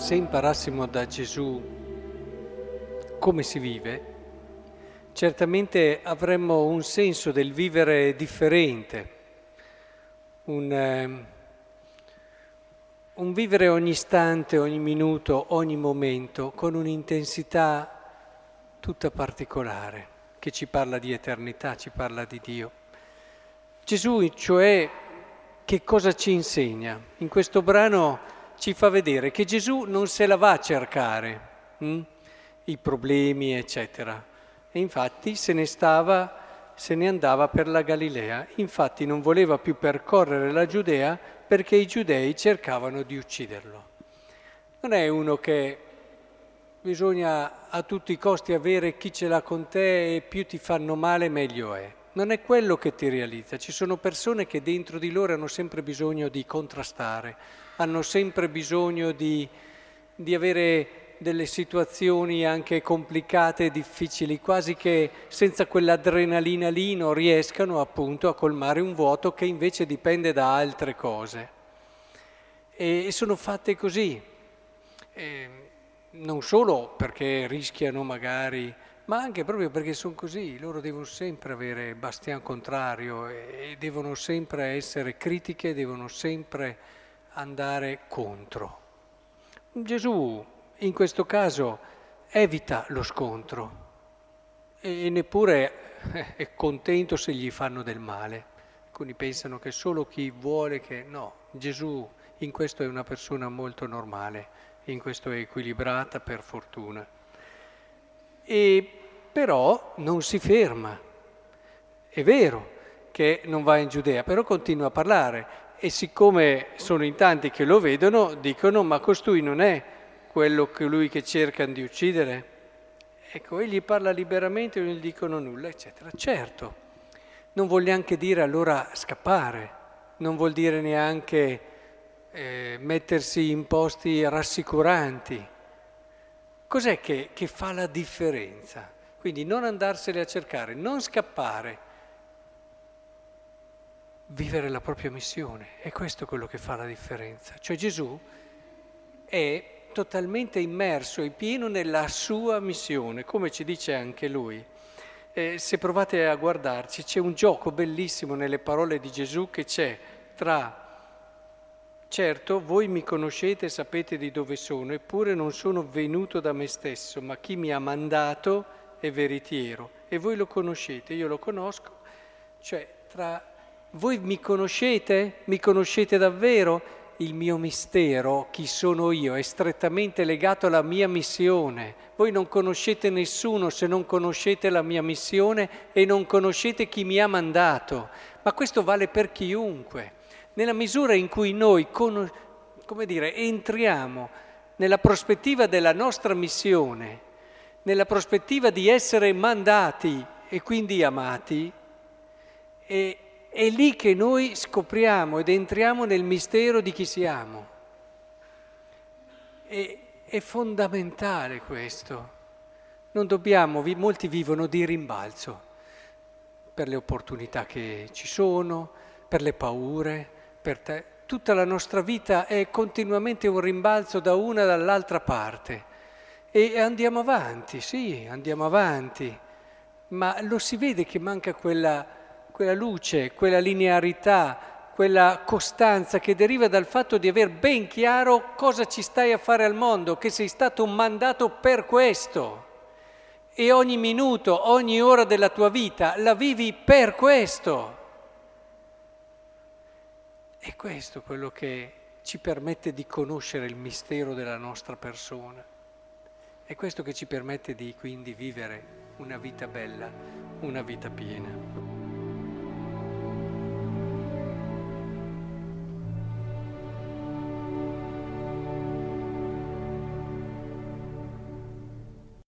se imparassimo da Gesù come si vive, certamente avremmo un senso del vivere differente, un, eh, un vivere ogni istante, ogni minuto, ogni momento con un'intensità tutta particolare che ci parla di eternità, ci parla di Dio. Gesù, cioè, che cosa ci insegna? In questo brano ci fa vedere che Gesù non se la va a cercare, hm? i problemi, eccetera. E infatti se ne stava, se ne andava per la Galilea. Infatti non voleva più percorrere la Giudea perché i giudei cercavano di ucciderlo. Non è uno che bisogna a tutti i costi avere chi ce l'ha con te e più ti fanno male meglio è. Non è quello che ti realizza. Ci sono persone che dentro di loro hanno sempre bisogno di contrastare, hanno sempre bisogno di, di avere delle situazioni anche complicate e difficili, quasi che senza quell'adrenalina lì non riescano appunto a colmare un vuoto che invece dipende da altre cose. E, sono fatte così. E, non solo perché rischiano magari, ma anche proprio perché sono così, loro devono sempre avere bastian contrario e devono sempre essere critiche, devono sempre andare contro. Gesù in questo caso evita lo scontro e neppure è contento se gli fanno del male. Alcuni pensano che solo chi vuole che... No, Gesù in questo è una persona molto normale in questo è equilibrata per fortuna. E però non si ferma. È vero che non va in Giudea, però continua a parlare e siccome sono in tanti che lo vedono, dicono ma costui non è quello che lui che cercano di uccidere? Ecco, egli parla liberamente non gli dicono nulla, eccetera. Certo, non vuol neanche dire allora scappare, non vuol dire neanche eh, mettersi in posti rassicuranti. Cos'è che, che fa la differenza? Quindi non andarsene a cercare, non scappare, vivere la propria missione. È questo quello che fa la differenza. Cioè Gesù è totalmente immerso e pieno nella sua missione, come ci dice anche lui. Eh, se provate a guardarci, c'è un gioco bellissimo nelle parole di Gesù che c'è tra Certo, voi mi conoscete e sapete di dove sono, eppure non sono venuto da me stesso, ma chi mi ha mandato è veritiero e voi lo conoscete, io lo conosco. Cioè, tra voi mi conoscete? Mi conoscete davvero? Il mio mistero, chi sono io, è strettamente legato alla mia missione. Voi non conoscete nessuno se non conoscete la mia missione e non conoscete chi mi ha mandato. Ma questo vale per chiunque nella misura in cui noi, come dire, entriamo nella prospettiva della nostra missione, nella prospettiva di essere mandati e quindi amati, è, è lì che noi scopriamo ed entriamo nel mistero di chi siamo. E, è fondamentale questo. Non dobbiamo, molti vivono di rimbalzo per le opportunità che ci sono, per le paure, per te. Tutta la nostra vita è continuamente un rimbalzo da una dall'altra parte. E andiamo avanti, sì, andiamo avanti, ma lo si vede che manca quella, quella luce, quella linearità, quella costanza che deriva dal fatto di aver ben chiaro cosa ci stai a fare al mondo, che sei stato mandato per questo. E ogni minuto, ogni ora della tua vita la vivi per questo. È questo quello che ci permette di conoscere il mistero della nostra persona. È questo che ci permette di quindi vivere una vita bella, una vita piena.